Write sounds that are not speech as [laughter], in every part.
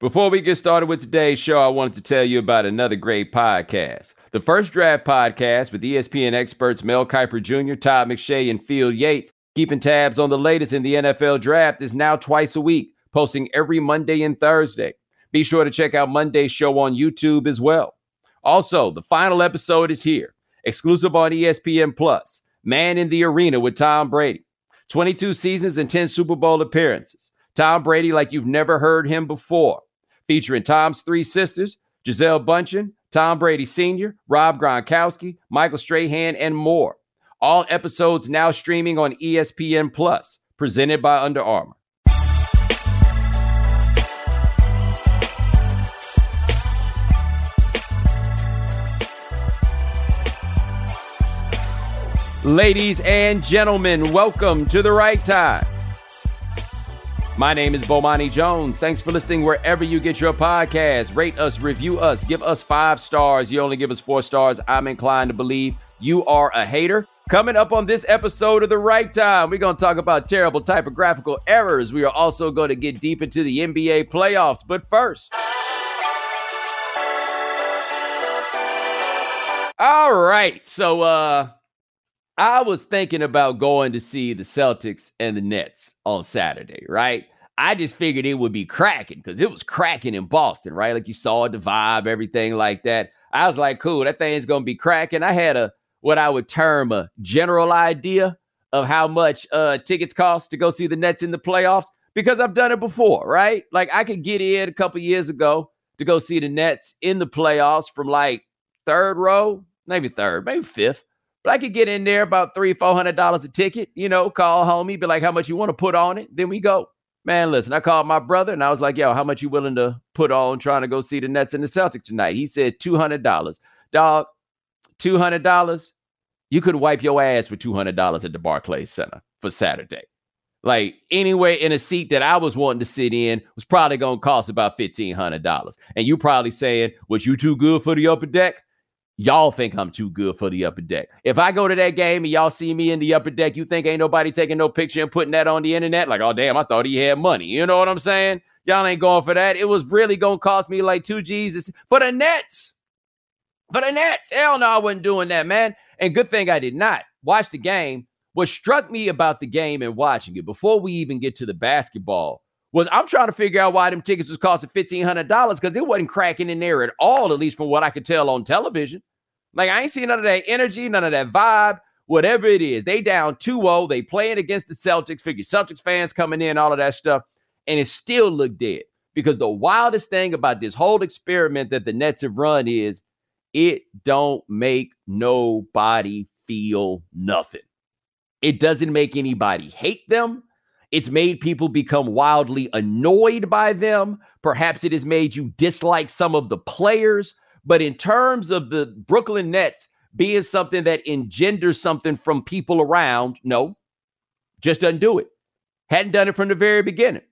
Before we get started with today's show, I wanted to tell you about another great podcast. The First Draft podcast with ESPN experts Mel Kiper Jr., Todd McShay, and Field Yates. Keeping tabs on the latest in the NFL draft is now twice a week, posting every Monday and Thursday. Be sure to check out Monday's show on YouTube as well. Also, the final episode is here, exclusive on ESPN Plus. Man in the Arena with Tom Brady. 22 seasons and 10 Super Bowl appearances. Tom Brady like you've never heard him before featuring Tom's three sisters, Gisele Bündchen, Tom Brady Sr., Rob Gronkowski, Michael Strahan, and more. All episodes now streaming on ESPN Plus, presented by Under Armour. Ladies and gentlemen, welcome to the right time. My name is Bomani Jones. Thanks for listening wherever you get your podcast. Rate us, review us, give us five stars. You only give us four stars. I'm inclined to believe you are a hater. Coming up on this episode of The Right Time, we're going to talk about terrible typographical errors. We are also going to get deep into the NBA playoffs. But first, all right. So, uh, I was thinking about going to see the Celtics and the Nets on Saturday, right? I just figured it would be cracking because it was cracking in Boston, right? Like you saw the vibe, everything like that. I was like, cool, that thing's gonna be cracking. I had a what I would term a general idea of how much uh tickets cost to go see the Nets in the playoffs because I've done it before, right? Like I could get in a couple years ago to go see the Nets in the playoffs from like third row, maybe third, maybe fifth. But I could get in there about three, four hundred dollars a ticket, you know, call homie, be like, how much you want to put on it? Then we go. Man, listen, I called my brother and I was like, yo, how much you willing to put on trying to go see the Nets and the Celtics tonight? He said $200. Dog, $200? You could wipe your ass with $200 at the Barclays Center for Saturday. Like anywhere in a seat that I was wanting to sit in was probably to cost about $1,500. And you probably saying, was you too good for the upper deck? Y'all think I'm too good for the upper deck. If I go to that game and y'all see me in the upper deck, you think ain't nobody taking no picture and putting that on the internet? Like, oh damn, I thought he had money. You know what I'm saying? Y'all ain't going for that. It was really gonna cost me like two G's for the Nets. For the Nets. Hell no, I wasn't doing that, man. And good thing I did not watch the game. What struck me about the game and watching it before we even get to the basketball was I'm trying to figure out why them tickets was costing $1,500 because it wasn't cracking in there at all, at least from what I could tell on television. Like I ain't seen none of that energy, none of that vibe, whatever it is. They down 2-0. They playing against the Celtics. Figure Celtics fans coming in, all of that stuff. And it still looked dead. Because the wildest thing about this whole experiment that the Nets have run is it don't make nobody feel nothing. It doesn't make anybody hate them. It's made people become wildly annoyed by them. Perhaps it has made you dislike some of the players. But in terms of the Brooklyn Nets being something that engenders something from people around, no, just doesn't do it. Hadn't done it from the very beginning.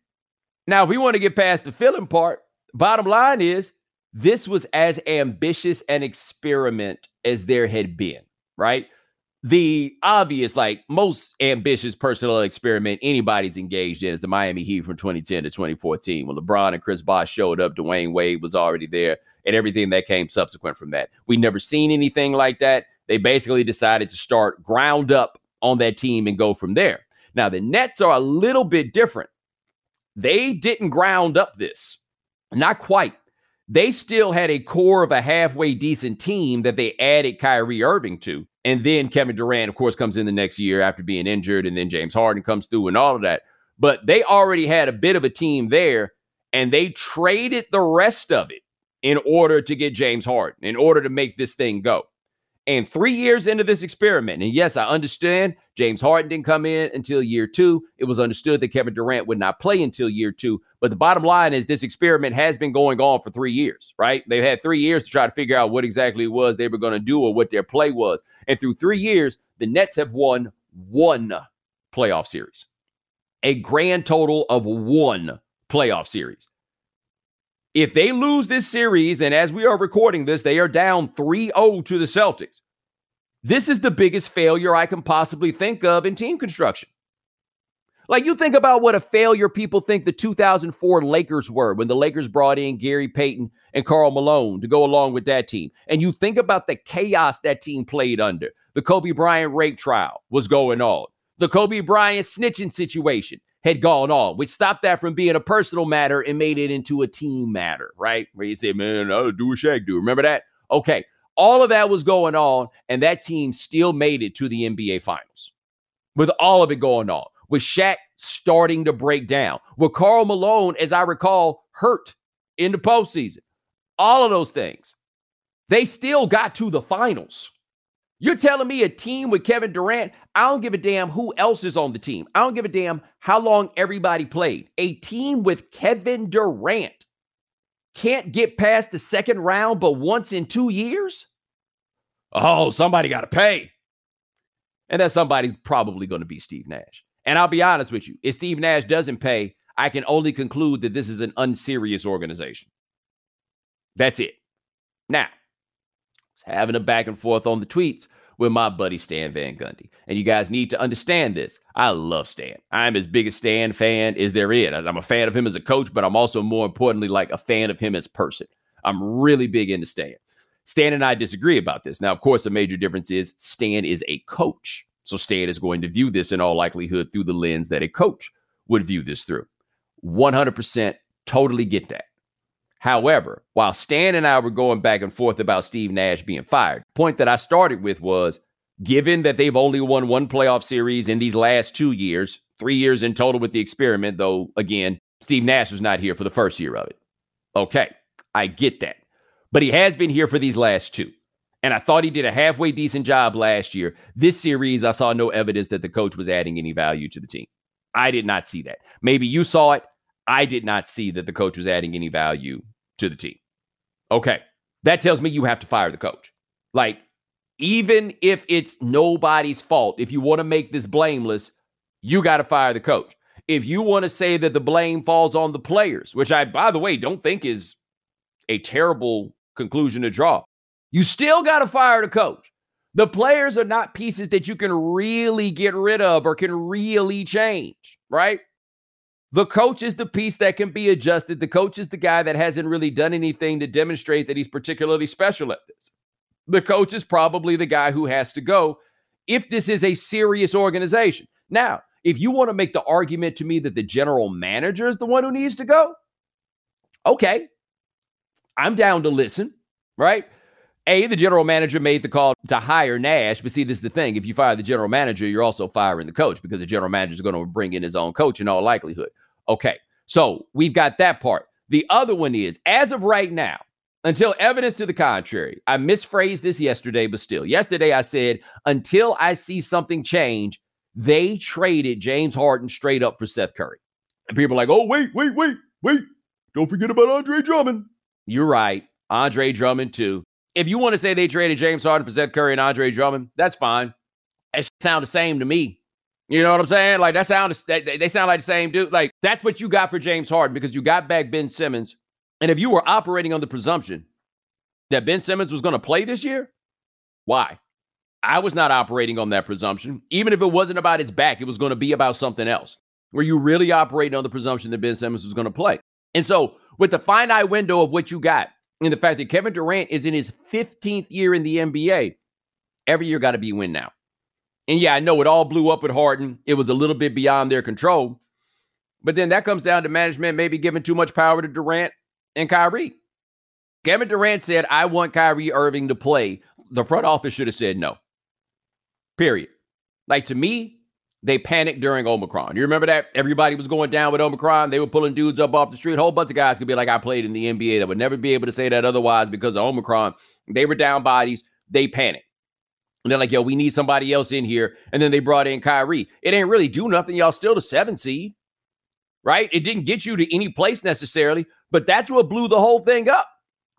Now, if we want to get past the feeling part, bottom line is this was as ambitious an experiment as there had been, right? the obvious, like most ambitious personal experiment anybody's engaged in is the Miami Heat from 2010 to 2014. When LeBron and Chris Bosh showed up, Dwyane Wade was already there, and everything that came subsequent from that. We never seen anything like that. They basically decided to start ground up on that team and go from there. Now, the Nets are a little bit different. They didn't ground up this, not quite. They still had a core of a halfway decent team that they added Kyrie Irving to. And then Kevin Durant, of course, comes in the next year after being injured. And then James Harden comes through and all of that. But they already had a bit of a team there and they traded the rest of it in order to get James Harden, in order to make this thing go. And three years into this experiment, and yes, I understand James Harden didn't come in until year two. It was understood that Kevin Durant would not play until year two. But the bottom line is this experiment has been going on for three years, right? They've had three years to try to figure out what exactly it was they were going to do or what their play was. And through three years, the Nets have won one playoff series, a grand total of one playoff series. If they lose this series, and as we are recording this, they are down 3 0 to the Celtics, this is the biggest failure I can possibly think of in team construction. Like you think about what a failure people think the 2004 Lakers were when the Lakers brought in Gary Payton and Karl Malone to go along with that team. And you think about the chaos that team played under. The Kobe Bryant rape trial was going on. The Kobe Bryant snitching situation had gone on, which stopped that from being a personal matter and made it into a team matter, right? Where you say, man, I'll do what Shaq do. Remember that? Okay. All of that was going on, and that team still made it to the NBA Finals with all of it going on with Shaq starting to break down, with Karl Malone, as I recall, hurt in the postseason. All of those things. They still got to the finals. You're telling me a team with Kevin Durant, I don't give a damn who else is on the team. I don't give a damn how long everybody played. A team with Kevin Durant can't get past the second round but once in two years? Oh, somebody got to pay. And that somebody's probably going to be Steve Nash. And I'll be honest with you, if Steve Nash doesn't pay, I can only conclude that this is an unserious organization. That's it. Now, having a back and forth on the tweets with my buddy Stan Van Gundy. And you guys need to understand this. I love Stan. I'm as big a Stan fan as there is. I'm a fan of him as a coach, but I'm also more importantly like a fan of him as person. I'm really big into Stan. Stan and I disagree about this. Now, of course, a major difference is Stan is a coach. So Stan is going to view this in all likelihood through the lens that a coach would view this through. 100% totally get that. However, while Stan and I were going back and forth about Steve Nash being fired, point that I started with was given that they've only won one playoff series in these last two years, three years in total with the experiment, though, again, Steve Nash was not here for the first year of it. Okay, I get that. But he has been here for these last two. And I thought he did a halfway decent job last year. This series, I saw no evidence that the coach was adding any value to the team. I did not see that. Maybe you saw it. I did not see that the coach was adding any value to the team. Okay. That tells me you have to fire the coach. Like, even if it's nobody's fault, if you want to make this blameless, you got to fire the coach. If you want to say that the blame falls on the players, which I, by the way, don't think is a terrible conclusion to draw, you still got to fire the coach. The players are not pieces that you can really get rid of or can really change, right? The coach is the piece that can be adjusted. The coach is the guy that hasn't really done anything to demonstrate that he's particularly special at this. The coach is probably the guy who has to go if this is a serious organization. Now, if you want to make the argument to me that the general manager is the one who needs to go, okay, I'm down to listen, right? A, the general manager made the call to hire Nash, but see, this is the thing. If you fire the general manager, you're also firing the coach because the general manager is going to bring in his own coach in all likelihood. Okay, so we've got that part. The other one is, as of right now, until evidence to the contrary, I misphrased this yesterday, but still, yesterday I said, until I see something change, they traded James Harden straight up for Seth Curry. And people are like, oh, wait, wait, wait, wait. Don't forget about Andre Drummond. You're right. Andre Drummond, too if you want to say they traded James Harden for Seth Curry and Andre Drummond, that's fine. It sounds the same to me. You know what I'm saying? Like that sounds they sound like the same dude. Like that's what you got for James Harden because you got back Ben Simmons. And if you were operating on the presumption that Ben Simmons was going to play this year, why? I was not operating on that presumption. Even if it wasn't about his back, it was going to be about something else. Were you really operating on the presumption that Ben Simmons was going to play? And so, with the finite window of what you got, and the fact that Kevin Durant is in his 15th year in the NBA, every year got to be win now. And yeah, I know it all blew up with Harden. It was a little bit beyond their control. But then that comes down to management maybe giving too much power to Durant and Kyrie. Kevin Durant said, I want Kyrie Irving to play. The front office should have said no. Period. Like to me, they panicked during Omicron. You remember that? Everybody was going down with Omicron. They were pulling dudes up off the street. A whole bunch of guys could be like, I played in the NBA that would never be able to say that otherwise because of Omicron. They were down bodies. They panicked. And they're like, yo, we need somebody else in here. And then they brought in Kyrie. It ain't really do nothing. Y'all still the seven seed, right? It didn't get you to any place necessarily, but that's what blew the whole thing up.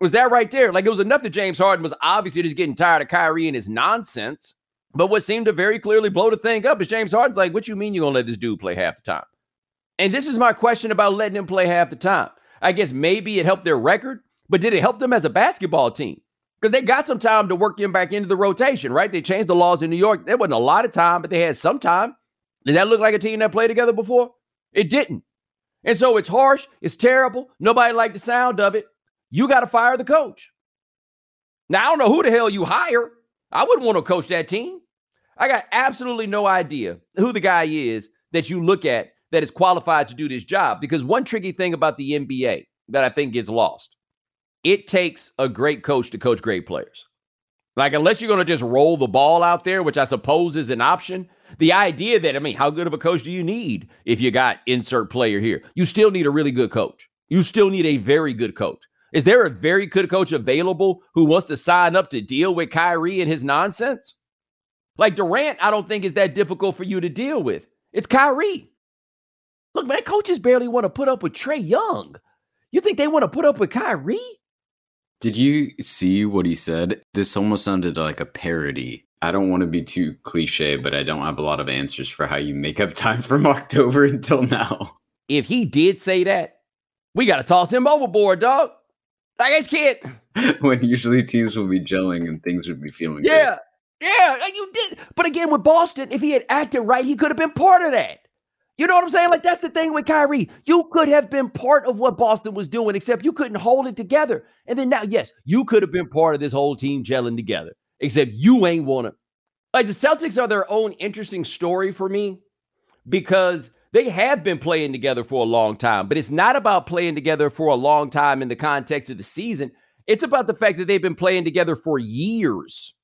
Was that right there? Like it was enough that James Harden was obviously just getting tired of Kyrie and his nonsense but what seemed to very clearly blow the thing up is James Harden's like, what you mean you're going to let this dude play half the time? And this is my question about letting him play half the time. I guess maybe it helped their record, but did it help them as a basketball team? Because they got some time to work him back into the rotation, right? They changed the laws in New York. There wasn't a lot of time, but they had some time. Did that look like a team that played together before? It didn't. And so it's harsh, it's terrible. Nobody liked the sound of it. You got to fire the coach. Now, I don't know who the hell you hire. I wouldn't want to coach that team. I got absolutely no idea who the guy is that you look at that is qualified to do this job. Because one tricky thing about the NBA that I think gets lost it takes a great coach to coach great players. Like, unless you're going to just roll the ball out there, which I suppose is an option, the idea that, I mean, how good of a coach do you need if you got insert player here? You still need a really good coach. You still need a very good coach. Is there a very good coach available who wants to sign up to deal with Kyrie and his nonsense? Like Durant, I don't think is that difficult for you to deal with. It's Kyrie. Look, man, coaches barely want to put up with Trae Young. You think they want to put up with Kyrie? Did you see what he said? This almost sounded like a parody. I don't want to be too cliche, but I don't have a lot of answers for how you make up time from [laughs] October until now. If he did say that, we got to toss him overboard, dog. I guy's can't. [laughs] when usually teams will be gelling and things would be feeling yeah, Yeah, you did. But again, with Boston, if he had acted right, he could have been part of that. You know what I'm saying? Like that's the thing with Kyrie. You could have been part of what Boston was doing, except you couldn't hold it together. And then now, yes, you could have been part of this whole team gelling together, except you ain't want to. Like the Celtics are their own interesting story for me because they have been playing together for a long time, but it's not about playing together for a long time in the context of the season. It's about the fact that they've been playing together for years.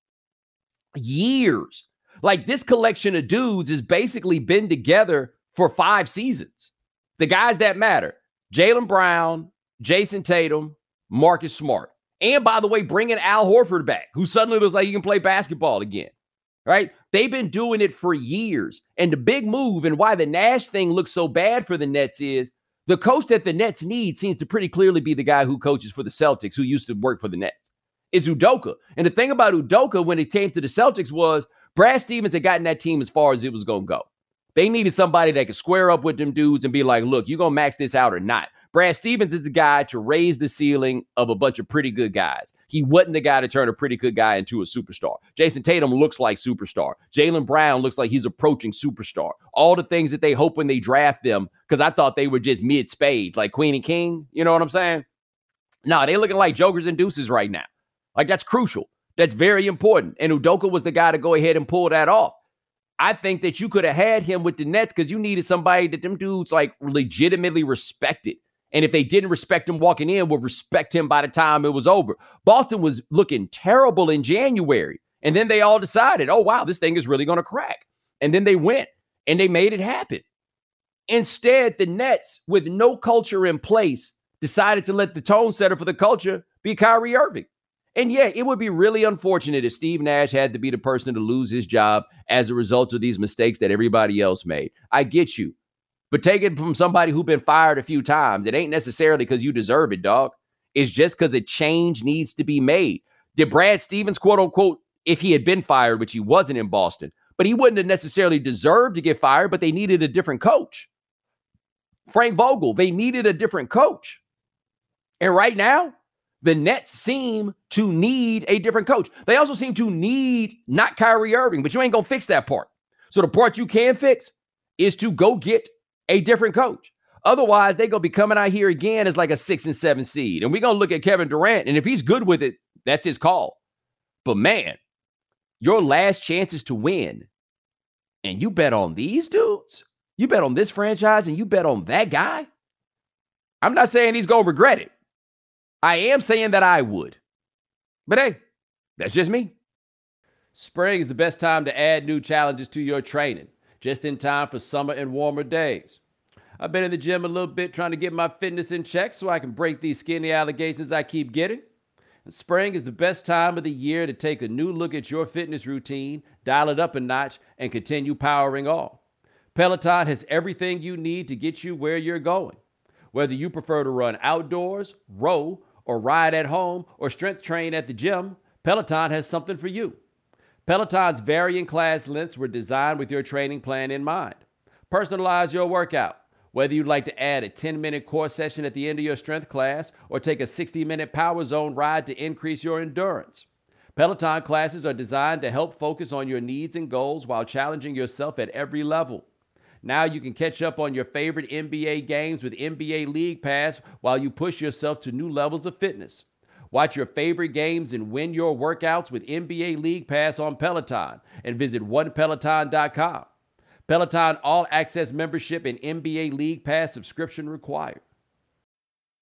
Years. Like this collection of dudes has basically been together for five seasons. The guys that matter Jaylen Brown, Jayson Tatum, Marcus Smart. And by the way, bringing Al Horford back, who suddenly looks like he can play basketball again. Right? They've been doing it for years. And the big move and why the Nash thing looks so bad for the Nets is the coach that the Nets need seems to pretty clearly be the guy who coaches for the Celtics, who used to work for the Nets. It's Udoka. And the thing about Udoka when it came to the Celtics was Brad Stevens had gotten that team as far as it was going to go. They needed somebody that could square up with them dudes and be like, look, you're going to max this out or not. Brad Stevens is a guy to raise the ceiling of a bunch of pretty good guys. He wasn't the guy to turn a pretty good guy into a superstar. Jayson Tatum looks like superstar. Jaylen Brown looks like he's approaching superstar. All the things that they hope when they draft them, because I thought they were just mid spades, like Queen and King. You know what I'm saying? No, they looking like jokers and deuces right now. Like that's crucial. That's very important. And Udoka was the guy to go ahead and pull that off. I think that you could have had him with the Nets because you needed somebody that them dudes like legitimately respected. And if they didn't respect him walking in, would respect him by the time it was over. Boston was looking terrible in January. And then they all decided, oh, wow, this thing is really going to crack. And then they went and they made it happen. Instead, the Nets, with no culture in place, decided to let the tone setter for the culture be Kyrie Irving. And yeah, it would be really unfortunate if Steve Nash had to be the person to lose his job as a result of these mistakes that everybody else made. I get you. But take it from somebody who's been fired a few times. It ain't necessarily because you deserve it, dog. It's just because a change needs to be made. Did Brad Stevens, quote unquote, if he had been fired, which he wasn't in Boston, but he wouldn't have necessarily deserved to get fired, but they needed a different coach. Frank Vogel, they needed a different coach. And right now, the Nets seem to need a different coach. They also seem to need not Kyrie Irving, but you ain't gonna fix that part. So the part you can fix is to go get a different coach. Otherwise, they gonna be coming out here again as like a six and seven seed. And we're gonna look at Kevin Durant. And if he's good with it, that's his call. But man, your last chance is to win. And you bet on these dudes, you bet on this franchise, and you bet on that guy. I'm not saying he's gonna regret it. I am saying that I would. But hey, that's just me. Spring is the best time to add new challenges to your training, just in time for summer and warmer days. I've been in the gym a little bit trying to get my fitness in check so I can break these skinny allegations I keep getting. And spring is the best time of the year to take a new look at your fitness routine, dial it up a notch, and continue powering on. Peloton has everything you need to get you where you're going. Whether you prefer to run outdoors, row, or ride at home or strength train at the gym, Peloton has something for you. Peloton's varying class lengths were designed with your training plan in mind. Personalize your workout. Whether you'd like to add a 10 minute core session at the end of your strength class or take a 60 minute power zone ride to increase your endurance. Peloton classes are designed to help focus on your needs and goals while challenging yourself at every level. Now you can catch up on your favorite NBA games with NBA League Pass while you push yourself to new levels of fitness. Watch your favorite games and win your workouts with NBA League Pass on Peloton and visit onepeloton.com. Peloton All Access membership and NBA League Pass subscription required.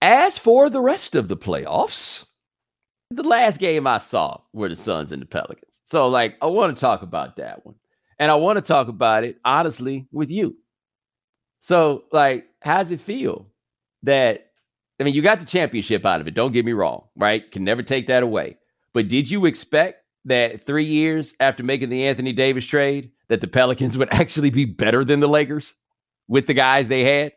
As for the rest of the playoffs, the last game I saw were the Suns and the Pelicans. So, like, I want to talk about that one. And I want to talk about it honestly with you. So, like, how's it feel that, I mean, you got the championship out of it. Don't get me wrong, right? Can never take that away. But did you expect that three years after making the Anthony Davis trade, that the Pelicans [laughs] would actually be better than the Lakers with the guys they had?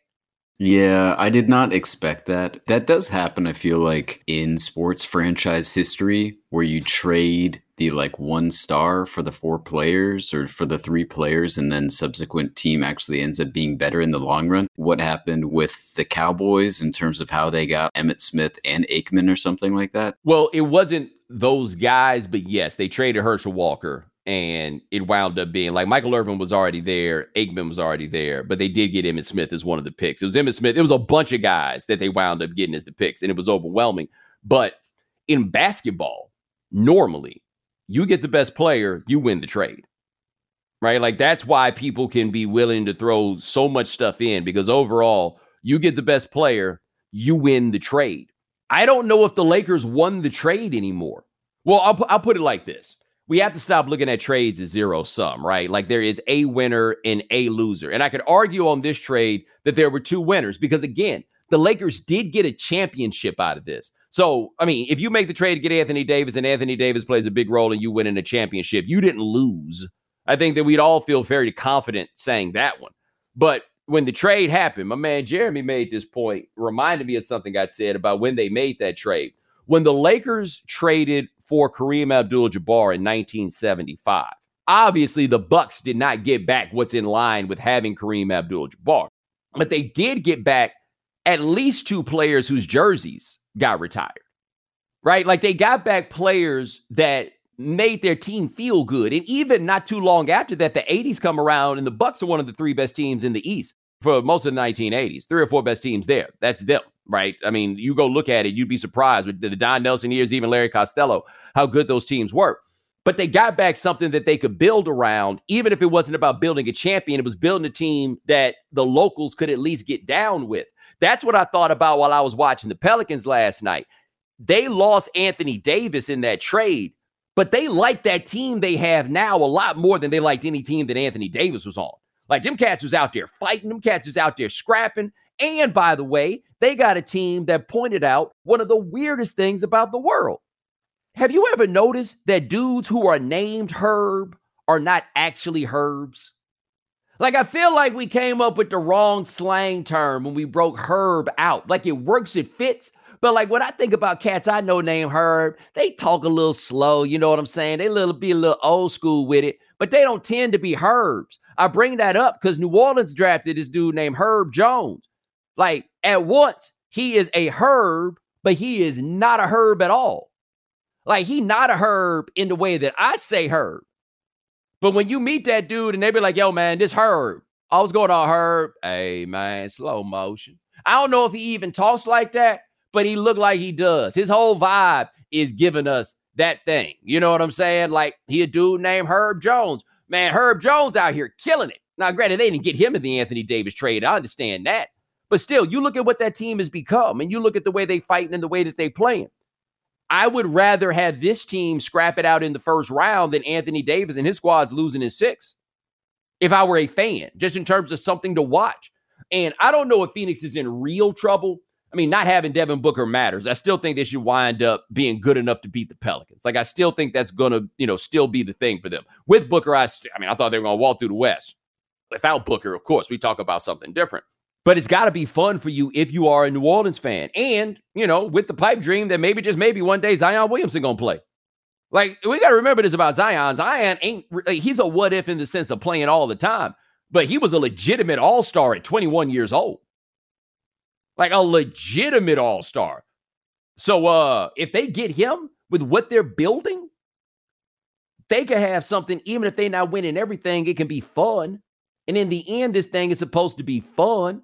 Yeah, I did not expect that. That does happen, I feel like, in sports franchise history where you trade the like one star for the four players or for the three players and then subsequent team actually ends up being better in the long run. What happened with the Cowboys in terms of how they got Emmitt Smith and Aikman or something like that? Well, it wasn't those guys, but yes, they traded Herschel Walker and it wound up being like Michael Irvin was already there, Aikman was already there, but they did get Emmitt Smith as one of the picks. It was Emmitt Smith. It was a bunch of guys that they wound up getting as the picks, and it was overwhelming. But in basketball, normally you get the best player, you win the trade. Right? Like that's why people can be willing to throw so much stuff in because overall, you get the best player, you win the trade. I don't know if the Lakers won the trade anymore. Well, I'll, I'll put it like this we have to stop looking at trades as zero sum, right? Like there is a winner and a loser. And I could argue on this trade that there were two winners because, again, the Lakers did get a championship out of this. So, I mean, if you make the trade to get Anthony Davis and Anthony Davis plays a big role and you win in a championship, you didn't lose. I think that we'd all feel very confident saying that one. But when the trade happened, my man Jeremy made this point, reminded me of something I said about when they made that trade. When the Lakers traded for Kareem Abdul-Jabbar in 1975. Obviously, the Bucks did not get back what's in line with having Kareem Abdul-Jabbar, but they did get back at least two players whose jerseys got retired. Right? Like they got back players that made their team feel good. And even not too long after that, the 80s come around and the Bucks are one of the three best teams in the East for most of the 1980s. Three or four best teams there. That's them, right? I mean, you go look at it, you'd be surprised with the Don Nelson years, even Larry Costello how good those teams were. But they got back something that they could build around, even if it wasn't about building a champion, it was building a team that the locals could at least get down with. That's what I thought about while I was watching the Pelicans last night. They lost Anthony Davis in that trade, but they like that team they have now a lot more than they liked any team that Anthony Davis was on. Like them cats was out there fighting, them cats was out there scrapping. And by the way, they got a team that pointed out one of the weirdest things about the world. Have you ever noticed that dudes who are named Herb are not actually Herbs? Like, I feel like we came up with the wrong slang term when we broke Herb out. Like, it works, it fits. But, like, when I think about cats I know named Herb, they talk a little slow. You know what I'm saying? They little be a little old school with it, but they don't tend to be Herbs. I bring that up because New Orleans drafted this dude named Herb Jones. Like, at once, he is a Herb, but he is not a Herb at all. Like he not a herb in the way that I say herb. But when you meet that dude and they be like, yo, man, this herb. I was going on herb. Hey, man, slow motion. I don't know if he even talks like that, but he looked like he does. His whole vibe is giving us that thing. You know what I'm saying? Like he a dude named Herb Jones. Man, Herb Jones out here killing it. Now, granted, they didn't get him in the Anthony Davis trade. I understand that. But still, you look at what that team has become and you look at the way they fighting and the way that they playing. I would rather have this team scrap it out in the first round than Anthony Davis and his squad's losing in six. If I were a fan, just in terms of something to watch. And I don't know if Phoenix is in real trouble I mean, not having Devin Booker matters. I still think they should wind up being good enough to beat the Pelicans. Like I still think that's gonna, you know, still be the thing for them. With Booker, I, st- I mean, I thought they were gonna walk through the West. Without Booker, of course, we talk about something different. But it's got to be fun for you if you are a New Orleans fan, and you know, with the pipe dream that maybe just maybe one day Zion Williamson gonna play. Like we got to remember this about Zion. Zion ain't he's a what if in the sense of playing all the time, but he was a legitimate all star at 21 years old like a legitimate all star. So uh, if they get him with what they're building, they could have something, even if they're not winning everything, it can be fun. And in the end, this thing is supposed to be fun.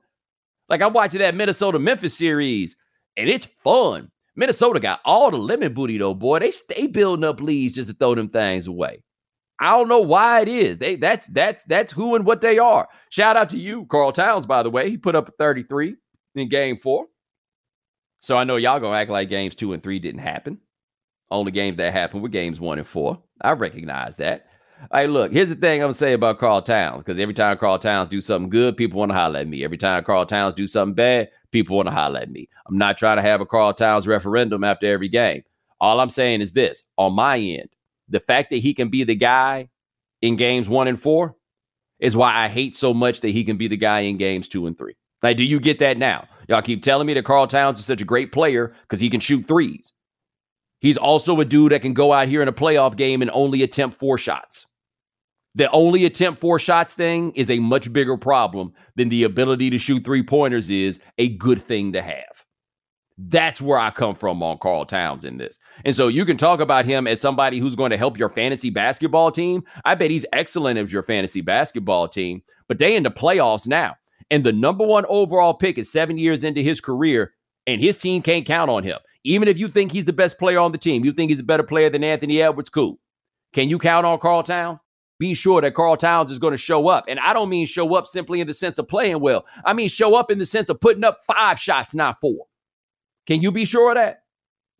Like I'm watching that Minnesota Memphis series, and it's fun. Minnesota got all the lemon booty though, boy. They stay building up leads just to throw them things away. I don't know why it is. They that's that's that's who and what they are. Shout out to you, Karl Towns, by the way. He put up a 33 in game four. So I know y'all gonna act like games two and three didn't happen. Only games that happened were games one and four. I recognize that. Hey, look, here's the thing I'm gonna say about Karl Towns, because every time Karl Towns do something good, people want to holler at me. Every time Karl Towns do something bad, people want to holler at me. I'm not trying to have a Karl Towns referendum after every game. All I'm saying is this on my end, the fact that he can be the guy in games one and four is why I hate so much that he can be the guy in games two and three. Like, do you get that now? Y'all keep telling me that Karl Towns is such a great player because he can shoot threes. He's also a dude that can go out here in a playoff game and only attempt four shots. The only attempt four shots thing is a much bigger problem than the ability to shoot three pointers is a good thing to have. That's where I come from on Karl Towns in this. And so you can talk about him as somebody who's going to help your fantasy basketball team. I bet he's excellent as your fantasy basketball team, but they in the playoffs now and the number one overall pick is seven years into his career, and his team can't count on him. Even if you think he's the best player on the team, you think he's a better player than Anthony Edwards, cool. Can you count on Karl Towns? Be sure that Karl Towns is going to show up. And I don't mean show up simply in the sense of playing well. I mean show up in the sense of putting up five shots, not four. Can you be sure of that?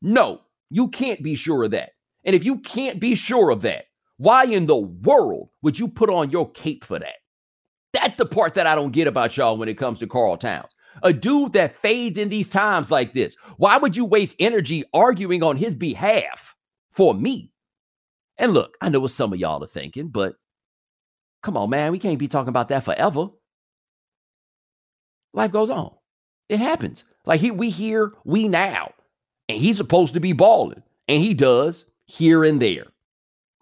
No, you can't be sure of that. And if you can't be sure of that, why in the world would you put on your cape for that? That's the part that I don't get about y'all when it comes to Karl Towns. A dude that fades in these times like this. Why would you waste energy arguing on his behalf for me? And look, I know what some of y'all are thinking, but come on, man, we can't be talking about that forever. Life goes on. It happens. Like he, we here, we now. And he's supposed to be balling. And he does here and there.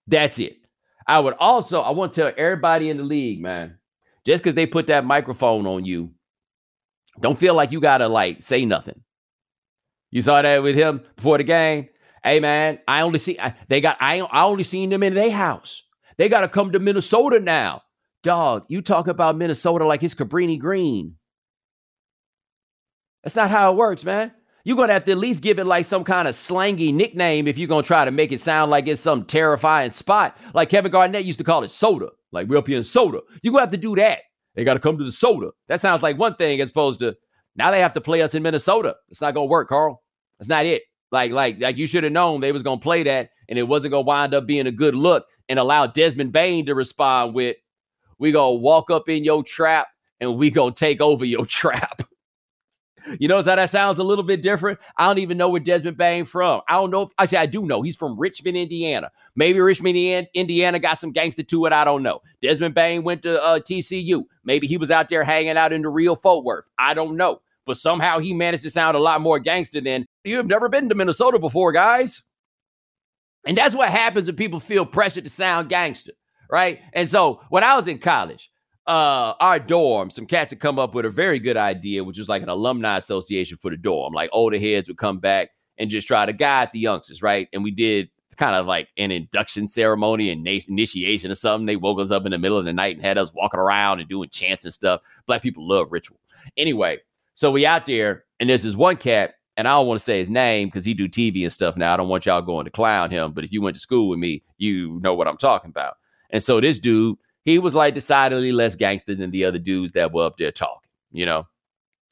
That's it. I would also, I want to tell everybody in the league, man, just because they put that microphone on you, don't feel like you gotta like say nothing. You saw that with him before the game. Hey man, I only see I, they got I I only seen them in their house. They got to come to Minnesota now. Dog, you talk about Minnesota like it's Cabrini Green. That's not how it works, man. You're gonna have to at least give it like some kind of slangy nickname if you're gonna try to make it sound like it's some terrifying spot. Like Kevin Garnett used to call it soda. Like we're up here in soda. You're gonna have to do that. They gotta come to the soda. That sounds like one thing as opposed to now they have to play us in Minnesota. It's not gonna work, Karl. That's not it. Like, like, like you should have known they was gonna play that, and it wasn't gonna wind up being a good look and allow Desmond Bane to respond with, "We gonna walk up in your trap and we gonna take over your [laughs] trap." You notice how that sounds a little bit different? I don't even know where Desmond Bane from. I don't know. If, actually, I do know. He's from Richmond, Indiana. Maybe Richmond, Indiana got some gangster to it. I don't know. Desmond Bane went to uh, TCU. Maybe he was out there hanging out in the real Fort Worth. I don't know. But somehow he managed to sound a lot more gangster than you have never been to Minnesota before, guys. And that's what happens when people feel pressured to sound gangster, right? And so when I was in college, uh our dorm, some cats had come up with a very good idea, which was like an alumni association for the dorm. Like older heads would come back and just try to guide the youngsters, right? And we did kind of like an induction ceremony and initiation or something. They woke us up in the middle of the night and had us walking around and doing chants and stuff. Black people love ritual. Anyway, so we out there, and there's this one cat, and I don't want to say his name because he do TV and stuff now. I don't want y'all going to clown him, but if you went to school with me, you know what I'm talking about. And so this dude he was like decidedly less gangster than the other dudes that were up there talking, you know?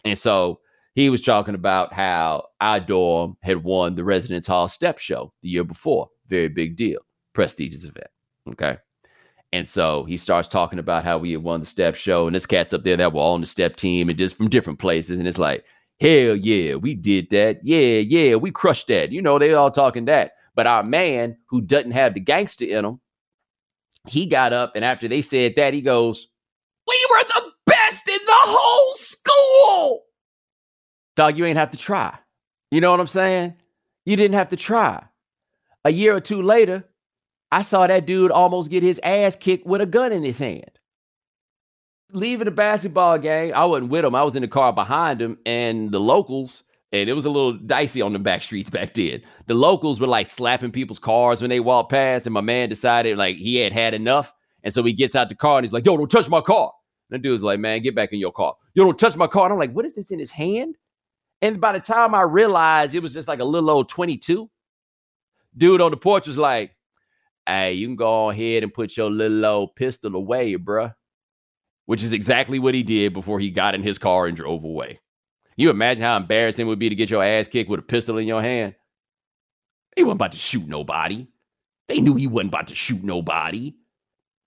And so he was talking about how our dorm had won the Residence Hall Step Show the year before. Very big deal, prestigious event. Okay. And so he starts talking about how we had won the step show, and this cat's up there that were all on the step team and just from different places. And it's like, Hell yeah, we did that. Yeah, yeah, we crushed that. You know, they all talking that. But our man who doesn't have the gangster in him, he got up and after they said that, he goes, We were the best in the whole school. Dog, you ain't have to try. You know what I'm saying? You didn't have to try. A year or two later, I saw that dude almost get his ass kicked with a gun in his hand. Leaving the basketball game, I wasn't with him. I was in the car behind him, and the locals, and it was a little dicey on the back streets back then. The locals were like slapping people's cars when they walked past, and my man decided like he had had enough. And so he gets out the car and he's like, Yo, don't touch my car. And the dude's like, Man, get back in your car. Yo, don't touch my car. And I'm like, What is this in his hand? And by the time I realized it was just like a little old 22, dude on the porch was like, hey, you can go ahead and put your little old pistol away, bruh. Which is exactly what he did before he got in his car and drove away. You imagine how embarrassing it would be to get your ass kicked with a pistol in your hand? He wasn't about to shoot nobody. They knew he wasn't about to shoot nobody.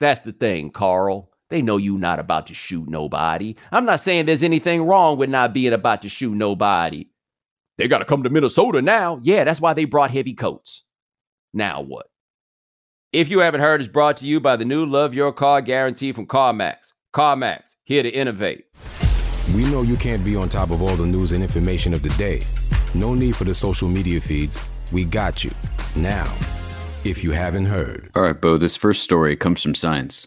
That's the thing, Karl. They know you not about to shoot nobody. I'm not saying there's anything wrong with not being about to shoot nobody. They got to come to Minnesota now. Yeah, that's why they brought heavy coats. Now what? If you haven't heard, it's brought to you by the new Love Your Car guarantee from CarMax. CarMax, here to innovate. We know you can't be on top of all the news and information of the day. No need for the social media feeds. We got you. Now, if you haven't heard. All right, Bo, this first story comes from Science.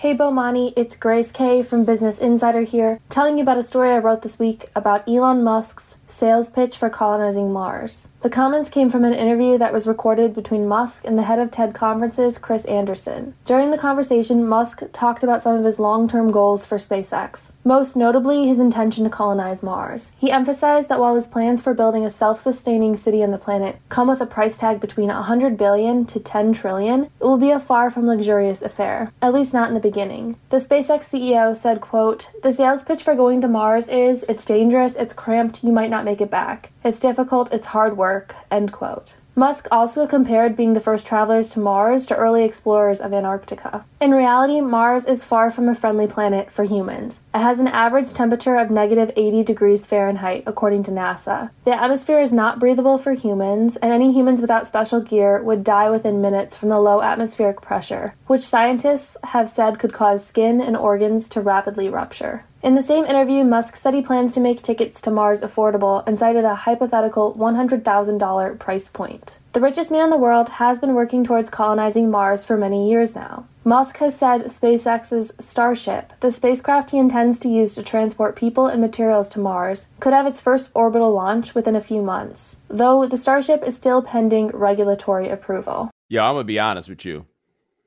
Hey Bomani, it's Grace K from Business Insider here, telling you about a story I wrote this week about Elon Musk's sales pitch for colonizing Mars. The comments came from an interview that was recorded between Musk and the head of TED conferences, Chris Anderson. During the conversation, Musk talked about some of his long term goals for SpaceX, most notably his intention to colonize Mars. He emphasized that while his plans for building a self sustaining city on the planet come with a price tag between 100 billion to 10 trillion, it will be a far from luxurious affair, at least not in the beginning. The SpaceX CEO said, quote, The sales pitch for going to Mars is it's dangerous, it's cramped, you might not make it back. It's difficult, it's hard work. End quote. Musk also compared being the first travelers to Mars to early explorers of Antarctica. In reality, Mars is far from a friendly planet for humans. It has an average temperature of negative 80 degrees Fahrenheit, according to NASA. The atmosphere is not breathable for humans, and any humans without special gear would die within minutes from the low atmospheric pressure, which scientists have said could cause skin and organs to rapidly rupture. In the same interview, Musk said he plans to make tickets to Mars affordable and cited a hypothetical $100,000 price point. The richest man in the world has been working towards colonizing Mars for many years now. Musk has said SpaceX's Starship, the spacecraft he intends to use to transport people and materials to Mars, could have its first orbital launch within a few months, though the Starship is still pending regulatory approval. Yeah, I'm going to be honest with you.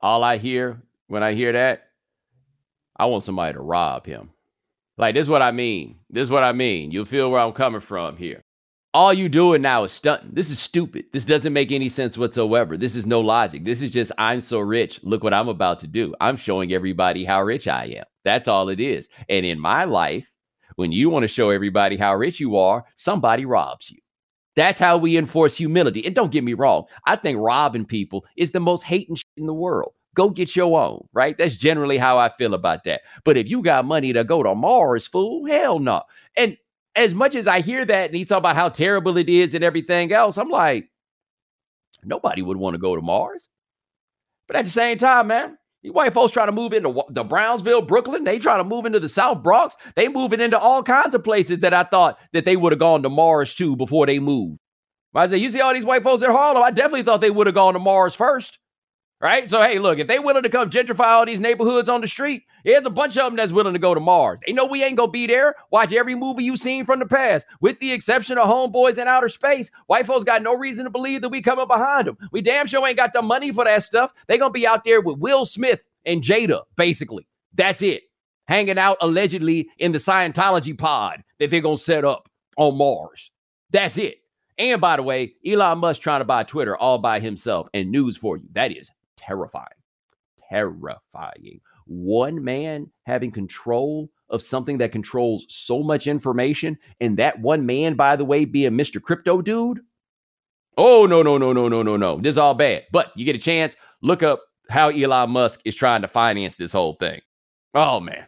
All I hear when I hear that, I want somebody to rob him. Like, this is what I mean. This is what I mean. You'll feel where I'm coming from here. All you doing now is stunting. This is stupid. This doesn't make any sense whatsoever. This is no logic. This is just, I'm so rich. Look what I'm about to do. I'm showing everybody how rich I am. That's all it is. And in my life, when you want to show everybody how rich you are, somebody robs you. That's how we enforce humility. And don't get me wrong, I think robbing people is the most hating shit in the world go get your own, right? That's generally how I feel about that. But if you got money to go to Mars, fool, hell no. And as much as I hear that and he talk about how terrible it is and everything else, I'm like, nobody would want to go to Mars. But at the same time, man, you white folks trying to move into the Brownsville, Brooklyn. They trying to move into the South Bronx. They moving into all kinds of places that I thought that they would have gone to Mars to before they moved. I say, you see all these white folks in Harlem. I definitely thought they would have gone to Mars first. Right? So, hey, look, if they willing to come gentrify all these neighborhoods on the street, there's a bunch of them that's willing to go to Mars. They know we ain't gonna be there. Watch every movie you've seen from the past, with the exception of Homeboys in Outer Space. White folks got no reason to believe that we coming behind them. We damn sure ain't got the money for that stuff. They gonna be out there with Will Smith and Jada, basically. That's it. Hanging out allegedly in the Scientology pod that they're gonna set up on Mars. That's it. And by the way, Elon Musk trying to buy Twitter all by himself. And news for you. That is terrifying. Terrifying. One man having control of something that controls so much information, and that one man, by the way, being Mr. Crypto Dude. Oh, no, no, no, no, no, no, no. This is all bad. But you get a chance, look up how Elon Musk is trying to finance this whole thing. Oh, man.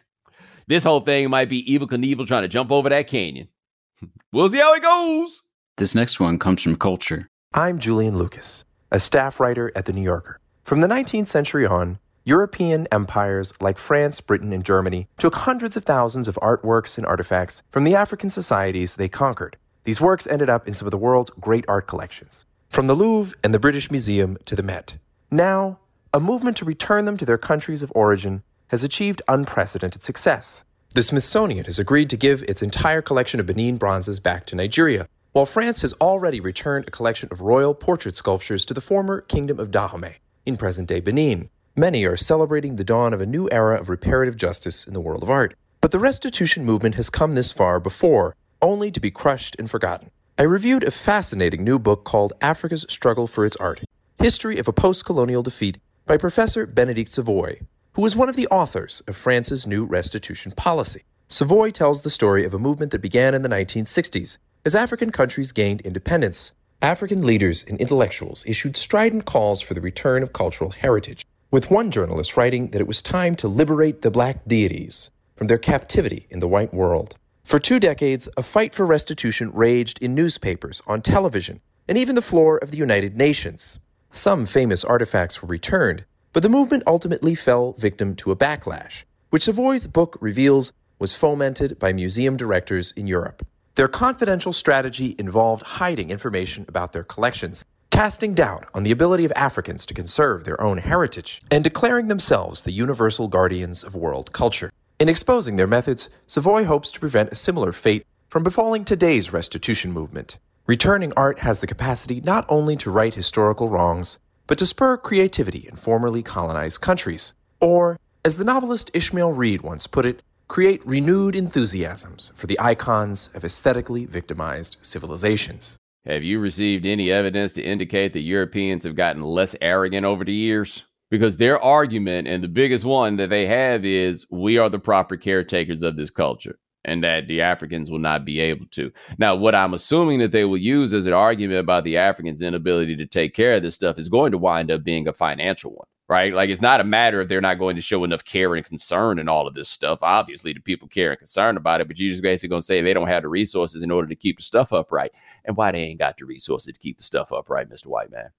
This whole thing might be Evel Knievel trying to jump over that canyon. [laughs] we'll see how it goes. This next one comes from Culture. I'm Julian Lucas, a staff writer at The New Yorker. From the 19th century on, European empires like France, Britain, and Germany took hundreds of thousands of artworks and artifacts from the African societies they conquered. These works ended up in some of the world's great art collections, from the Louvre and the British Museum to the Met. Now, a movement to return them to their countries of origin has achieved unprecedented success. The Smithsonian has agreed to give its entire collection of Benin bronzes back to Nigeria, while France has already returned a collection of royal portrait sculptures to the former Kingdom of Dahomey in present day Benin. Many are celebrating the dawn of a new era of reparative justice in the world of art. But the restitution movement has come this far before, only to be crushed and forgotten. I reviewed a fascinating new book called Africa's Struggle for Its Art History of a Post Colonial Defeat by Professor Bénédicte Savoy, who was one of the authors of France's new restitution policy. Savoy tells the story of a movement that began in the 1960s as African countries gained independence. African leaders and intellectuals issued strident calls for the return of cultural heritage with one journalist writing that it was time to liberate the black deities from their captivity in the white world. For two decades, a fight for restitution raged in newspapers, on television, and even the floor of the United Nations. Some famous artifacts were returned, but the movement ultimately fell victim to a backlash, which Savoy's book reveals was fomented by museum directors in Europe. Their confidential strategy involved hiding information about their collections casting doubt on the ability of Africans to conserve their own heritage, and declaring themselves the universal guardians of world culture. In exposing their methods, Savoy hopes to prevent a similar fate from befalling today's restitution movement. Returning art has the capacity not only to right historical wrongs, but to spur creativity in formerly colonized countries, or, as the novelist Ishmael Reed once put it, create renewed enthusiasms for the icons of aesthetically victimized civilizations. Have you received any evidence to indicate that Europeans have gotten less arrogant over the years? Because their argument, and the biggest one that they have, is we are the proper caretakers of this culture and that the Africans will not be able to. Now, what I'm assuming that they will use as an argument about the Africans' inability to take care of this stuff is going to wind up being a financial one right? Like it's not a matter of they're not going to show enough care and concern and all of this stuff. Obviously, the people care and concerned about it, but you're just basically going to say they don't have the resources in order to keep the stuff upright. And why they ain't got the resources to keep the stuff upright, Mr. White Man?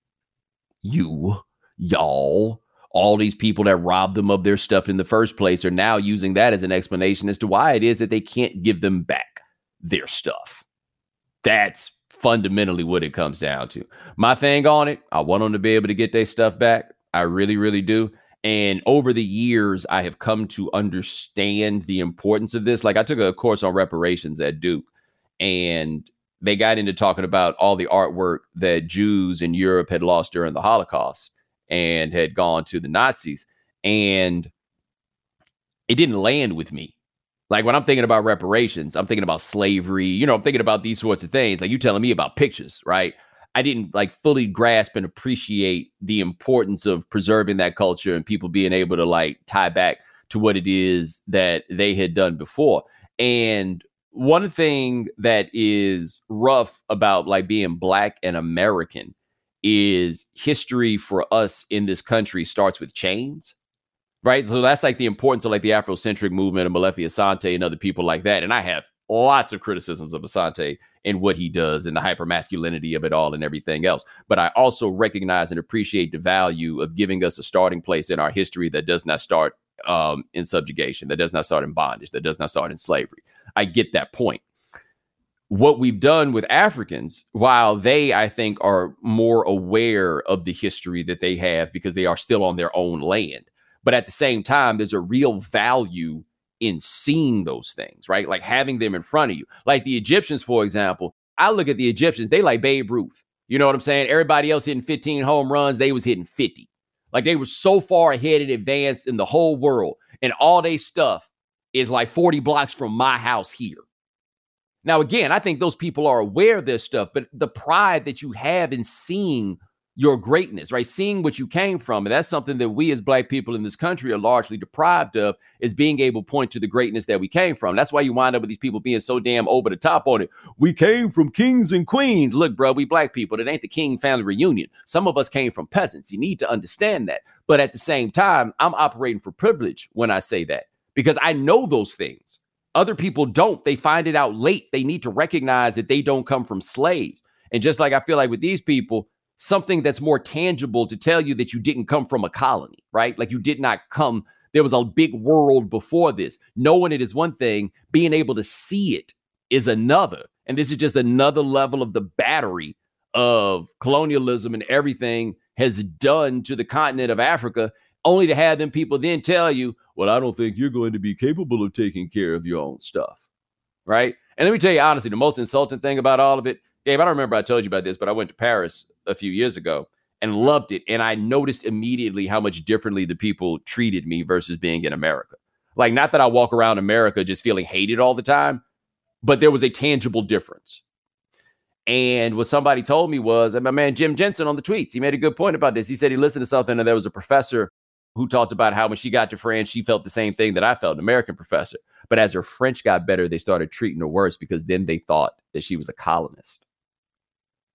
You, y'all, all these people that robbed them of their stuff in the first place are now using that as an explanation as to why it is that they can't give them back their stuff. That's fundamentally what it comes down to. My thing on it, I want them to be able to get their stuff back. I really, really do. And over the years, I have come to understand the importance of this. Like I took a course on reparations at Duke, and they got into talking about all the artwork that Jews in Europe had lost during the Holocaust and had gone to the Nazis. And it didn't land with me. Like when I'm thinking about reparations, I'm thinking about slavery, you know, I'm thinking about these sorts of things. Like you telling me about pictures, right? I didn't like fully grasp and appreciate the importance of preserving that culture and people being able to like tie back to what it is that they had done before. And one thing that is rough about like being black and American is history for us in this country starts with chains. Right. So that's like the importance of like the Afrocentric movement and Molefi Asante and other people like that. And I have lots of criticisms of Asante and what he does and the hyper masculinity of it all and everything else. But I also recognize and appreciate the value of giving us a starting place in our history that does not start um, in subjugation, that does not start in bondage, that does not start in slavery. I get that point. What we've done with Africans, while they, I think, are more aware of the history that they have because they are still on their own land, but at the same time, there's a real value in seeing those things, right? Like having them in front of you. Like the Egyptians, for example, I look at the Egyptians, they like Babe Ruth. You know what I'm saying? Everybody else hitting 15 home runs, they was hitting 50. Like they were so far ahead and advanced in the whole world. And all they stuff is like 40 blocks from my house here. Now, again, I think those people are aware of this stuff, but the pride that you have in seeing your greatness, right? Seeing what you came from. And that's something that we as black people in this country are largely deprived of is being able to point to the greatness that we came from. That's why you wind up with these people being so damn over the top on it. We came from kings and queens. Look, bro, we black people. It ain't the king family reunion. Some of us came from peasants. You need to understand that. But at the same time, I'm operating for privilege when I say that because I know those things. Other people don't. They find it out late. They need to recognize that they don't come from slaves. And just like I feel like with these people, something that's more tangible to tell you that you didn't come from a colony, right? Like you did not come, there was a big world before this. Knowing it is one thing, being able to see it is another. And this is just another level of the battery of colonialism and everything has done to the continent of Africa, only to have them people then tell you, well, I don't think you're going to be capable of taking care of your own stuff. Right. And let me tell you honestly, the most insulting thing about all of it, Dave, I don't remember I told you about this, but I went to Paris a few years ago and loved it. And I noticed immediately how much differently the people treated me versus being in America. Like, not that I walk around America just feeling hated all the time, but there was a tangible difference. And what somebody told me was, and my man Jim Jensen on the tweets, he made a good point about this. He said he listened to something and there was a professor who talked about how when she got to France, she felt the same thing that I felt, an American professor. But as her French got better, they started treating her worse because then they thought that she was a colonist.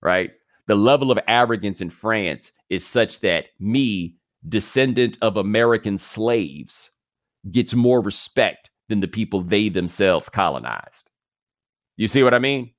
Right? The level of arrogance in France is such that me, descendant of American slaves, gets more respect than the people they themselves colonized. You see what I mean?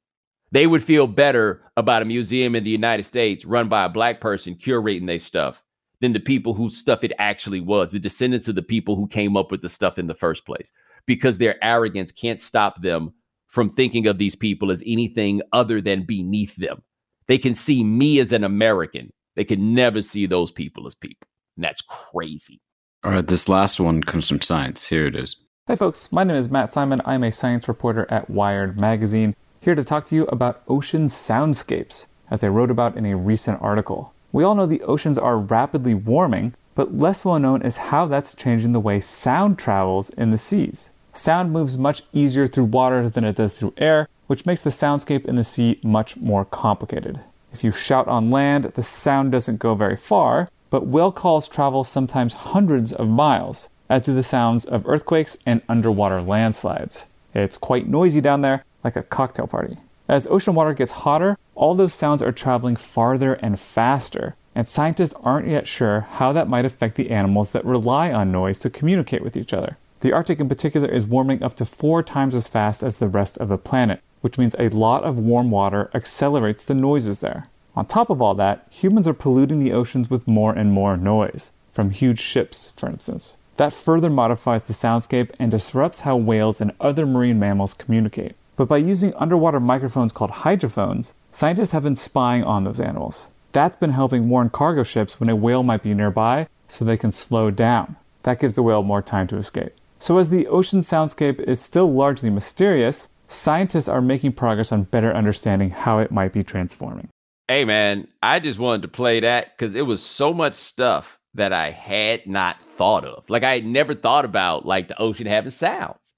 They would feel better about a museum in the United States run by a black person curating their stuff than the people whose stuff it actually was, the descendants of the people who came up with the stuff in the first place, because their arrogance can't stop them from thinking of these people as anything other than beneath them. They can see me as an American. They can never see those people as people. And that's crazy. All right, this last one comes from science. Here it is. Hi, folks. My name is Matt Simon. I'm a science reporter at Wired Magazine here to talk to you about ocean soundscapes, as I wrote about in a recent article. We all know the oceans are rapidly warming, but less well known is how that's changing the way sound travels in the seas. Sound moves much easier through water than it does through air, which makes the soundscape in the sea much more complicated. If you shout on land, the sound doesn't go very far, but whale calls travel sometimes hundreds of miles, as do the sounds of earthquakes and underwater landslides. It's quite noisy down there, like a cocktail party. As ocean water gets hotter, all those sounds are traveling farther and faster, and scientists aren't yet sure how that might affect the animals that rely on noise to communicate with each other. The Arctic in particular is warming up to four times as fast as the rest of the planet, which means a lot of warm water accelerates the noises there. On top of all that, humans are polluting the oceans with more and more noise, from huge ships, for instance. That further modifies the soundscape and disrupts how whales and other marine mammals communicate. But by using underwater microphones called hydrophones, scientists have been spying on those animals. That's been helping warn cargo ships when a whale might be nearby so they can slow down. That gives the whale more time to escape. So, as the ocean soundscape is still largely mysterious, scientists are making progress on better understanding how it might be transforming. Hey, man, I just wanted to play that because it was so much stuff that I had not thought of. Like, I had never thought about like the ocean having sounds.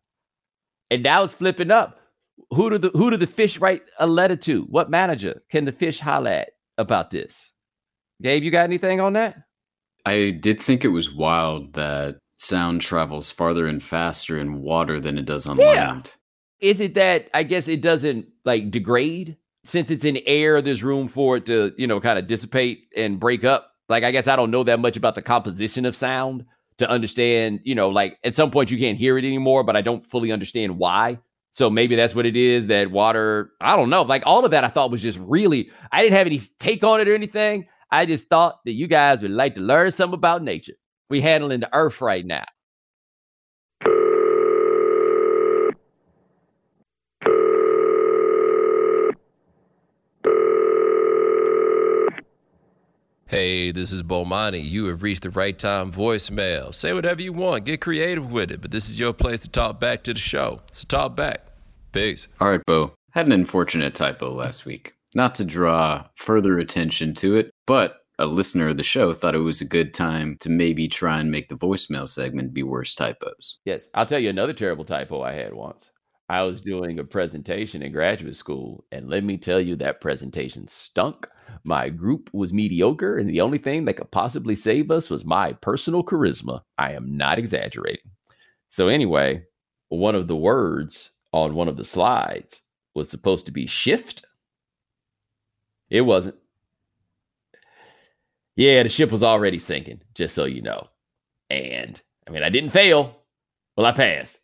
And now it's flipping up who do the who do the fish write a letter to? What manager can the fish holler at about this? Gabe, you got anything on that? I did think it was wild that sound travels farther and faster in water than it does on yeah. land. Is it that I guess it doesn't like degrade since it's in air? There's room for it to you know kind of dissipate and break up. Like I guess I don't know that much about the composition of sound to understand. You know, like at some point you can't hear it anymore, but I don't fully understand why. So maybe that's what it is that water, I don't know. Like all of that I thought was just really, I didn't have any take on it or anything. I just thought that you guys would like to learn something about nature. We handling the earth right now. Hey, this is Bomani. You have reached the right time voicemail. Say whatever you want, get creative with it, but this is your place to talk back to the show. So talk back. Peace. All right, Bo. Had an unfortunate typo last week. Not to draw further attention to it, but a listener of the show thought it was a good time to maybe try and make the voicemail segment be worse typos. Yes, I'll tell you another terrible typo I had once. I was doing a presentation in graduate school, and let me tell you, that presentation stunk. My group was mediocre, and the only thing that could possibly save us was my personal charisma. I am not exaggerating. So, anyway, one of the words on one of the slides was supposed to be shift. It wasn't. Yeah, the ship was already sinking, just so you know. And I mean, I didn't fail. Well, I passed.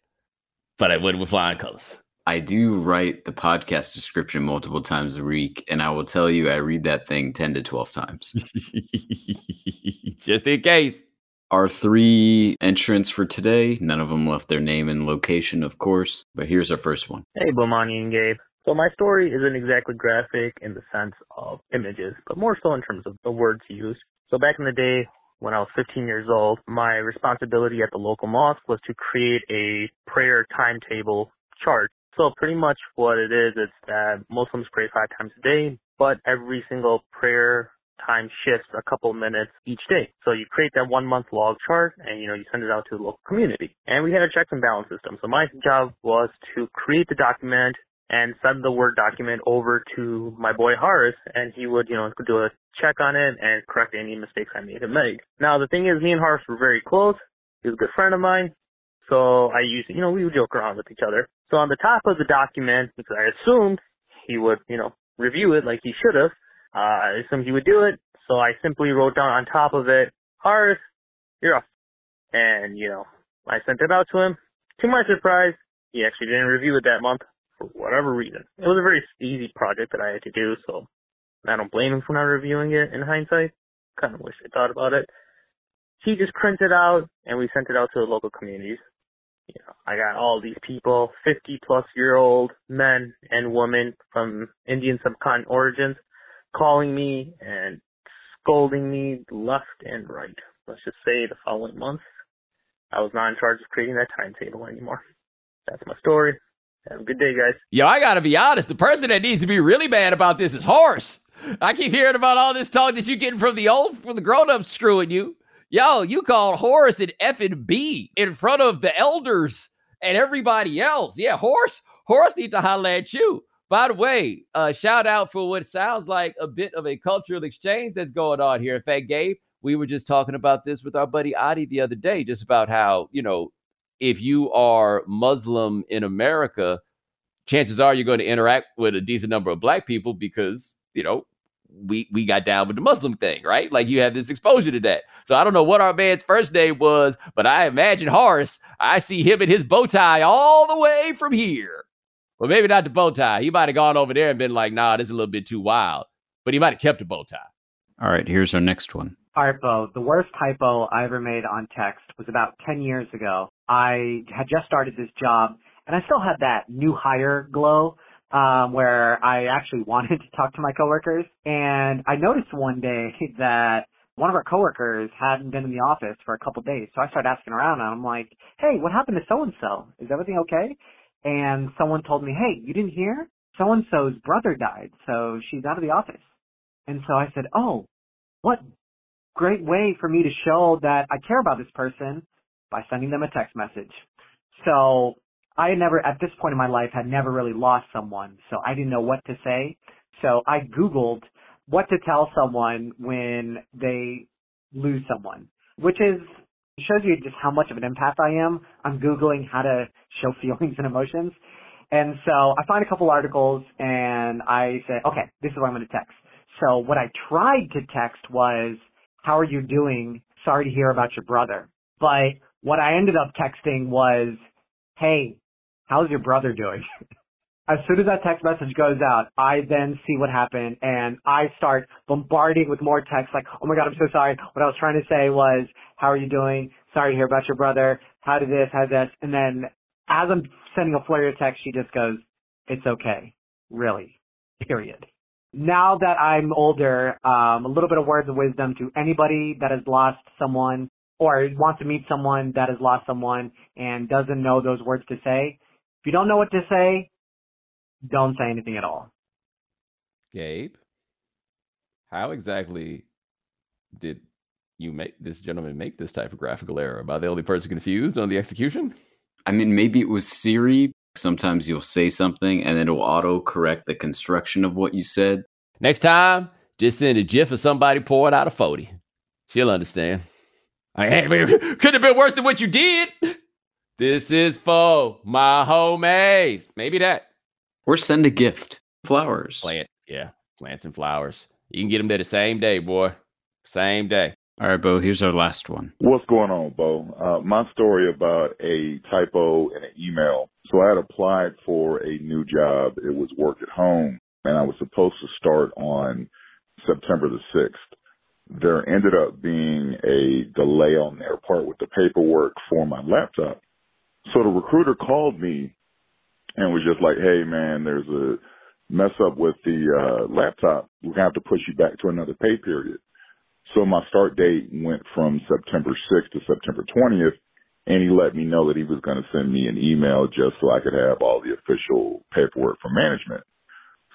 but I went with flying colors. I do write the podcast description multiple times a week, and I will tell you, I read that thing 10 to 12 times. [laughs] Just in case. Our three entrants for today, none of them left their name and location, of course, but here's our first one. Hey, Bomani and Gabe. So my story isn't exactly graphic in the sense of images, but more so in terms of the words used. So back in the day, when I was 15 years old, my responsibility at the local mosque was to create a prayer timetable chart. So pretty much what it is, is that Muslims pray five times a day, but every single prayer time shifts a couple minutes each day. So you create that one month log chart and you know you send it out to the local community. And we had a checks and balance system. So my job was to create the document and send the Word document over to my boy Horace and he would, you know, do a check on it and correct any mistakes I made him make. Now the thing is me and Horace were very close. He was a good friend of mine. So I used, you know, we would joke around with each other. So on the top of the document, because I assumed he would, you know, review it like he should have, uh, I assumed he would do it, so I simply wrote down on top of it, Horace, you're off. And, you know, I sent it out to him. To my surprise, he actually didn't review it that month for whatever reason. It was a very easy project that I had to do, so I don't blame him for not reviewing it in hindsight. Kind of wish I thought about it. He just printed out and we sent it out to the local communities. You know, I got all these people, 50 plus year old men and women from Indian subcontinent origins calling me and scolding me left and right. Let's just say the following month, I was not in charge of creating that timetable anymore. That's my story. Have a good day, guys. Yo, I gotta be honest. The person that needs to be really mad about this is Horace. I keep hearing about all this talk that you're getting from the old, from the grown-ups screwing you. Yo, you called Horace an F and B in front of the elders and everybody else. Yeah, Horace, Horace need to holler at you. By the way, uh, shout out for what sounds like a bit of a cultural exchange that's going on here. In fact, Gabe, we were just talking about this with our buddy Adi the other day, just about how, you know, if you are Muslim in America, chances are you're going to interact with a decent number of black people because, you know, we we got down with the Muslim thing, right? Like you have this exposure to that. So I don't know what our man's first name was, but I imagine Horace, I see him in his bow tie all the way from here. Well, maybe not the bow tie. He might have gone over there and been like, nah, this is a little bit too wild. But he might have kept a bow tie. All right, here's our next one. Typo. The worst typo I ever made on text was about 10 years ago. I had just started this job and I still had that new hire glow um, where I actually [laughs] wanted to talk to my coworkers. And I noticed one day [laughs] that one of our coworkers hadn't been in the office for a couple of days. So I started asking around and I'm like, hey, what happened to so and so? Is everything okay? and someone told me, hey, you didn't hear? So and so's brother died, so she's out of the office. And so I said, oh, what great way for me to show that I care about this person by sending them a text message. So I had never, at this point in my life, had never really lost someone, so I didn't know what to say. So I Googled what to tell someone when they lose someone, which is shows you just how much of an empath I am. I'm Googling how to show [laughs] feelings and emotions. And so I find a couple articles and I say, okay, this is what I'm going to text. So what I tried to text was, how are you doing? Sorry to hear about your brother. But what I ended up texting was, hey, how's your brother doing? [laughs] as soon as that text message goes out, I then see what happened and I start bombarding with more texts like, oh my God, I'm so sorry. What I was trying to say was, how are you doing? Sorry to hear about your brother. How did this? How did this? And then as I'm sending a flurry of text, she just goes, it's okay. Really. Period. Now that I'm older, um, a little bit of words of wisdom to anybody that has lost someone or wants to meet someone that has lost someone and doesn't know those words to say. If you don't know what to say, don't say anything at all. Gabe, how exactly did you make this gentleman make this typographical error? Am I the only person confused on the execution? I mean, maybe it was Siri. Sometimes you'll say something and then it'll auto correct the construction of what you said. Next time, just send a gif of somebody pouring out a 40. She'll understand. I hey, [laughs] could have been worse than what you did. This is for my homies. Maybe that. Or send a gift. Flowers. Plant. Yeah. Plants and flowers. You can get them there the same day, boy. Same day. All right, Bo, here's our last one. What's going on, Bo? Uh, my story about a typo in an email. So I had applied for a new job. It was work at home, and I was supposed to start on September the 6th. There ended up being a delay on their part with the paperwork for my laptop. So the recruiter called me and was just like, hey, man, there's a mess up with the uh, laptop. We're going to have to push you back to another pay period. So my start date went from September 6th to September 20th, and he let me know that he was going to send me an email just so I could have all the official paperwork from management.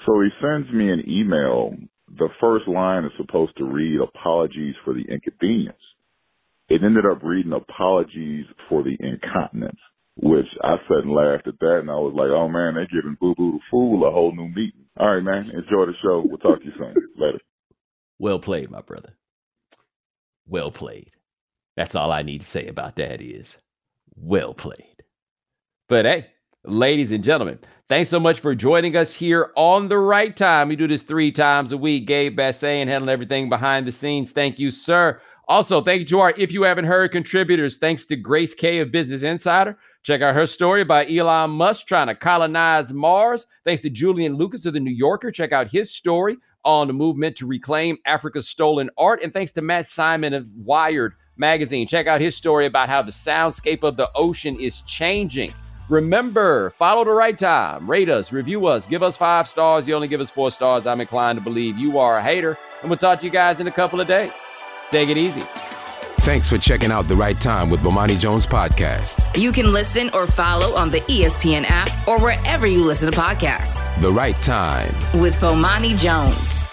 So he sends me an email. The first line is supposed to read apologies for the inconvenience. It ended up reading apologies for the incontinence, which I sat and laughed at that and I was like, oh man, they're giving Boo Boo the Fool a whole new meeting. All right, man. Enjoy the show. We'll talk to you soon. Later. Well played, my brother. Well played. That's all I need to say about that is well played. But hey, ladies and gentlemen, thanks so much for joining us here on the right time. We do this three times a week. Gabe Bassay and handling everything behind the scenes. Thank you, sir. Also, thank you to our If You Haven't Heard contributors. Thanks to Grace Kay of Business Insider. Check out her story about Elon Musk trying to colonize Mars. Thanks to Julian Lucas of The New Yorker. Check out his story on the movement to reclaim Africa's stolen art. And thanks to Matt Simon of Wired magazine. Check out his story about how the soundscape of the ocean is changing. Remember, follow the right time, rate us, review us, give us five stars. You only give us four stars. I'm inclined to believe you are a hater. And we'll talk to you guys in a couple of days. Take it easy. Thanks for checking out The Right Time with Bomani Jones podcast. You can listen or follow on the ESPN app or wherever you listen to podcasts. The Right Time with Bomani Jones.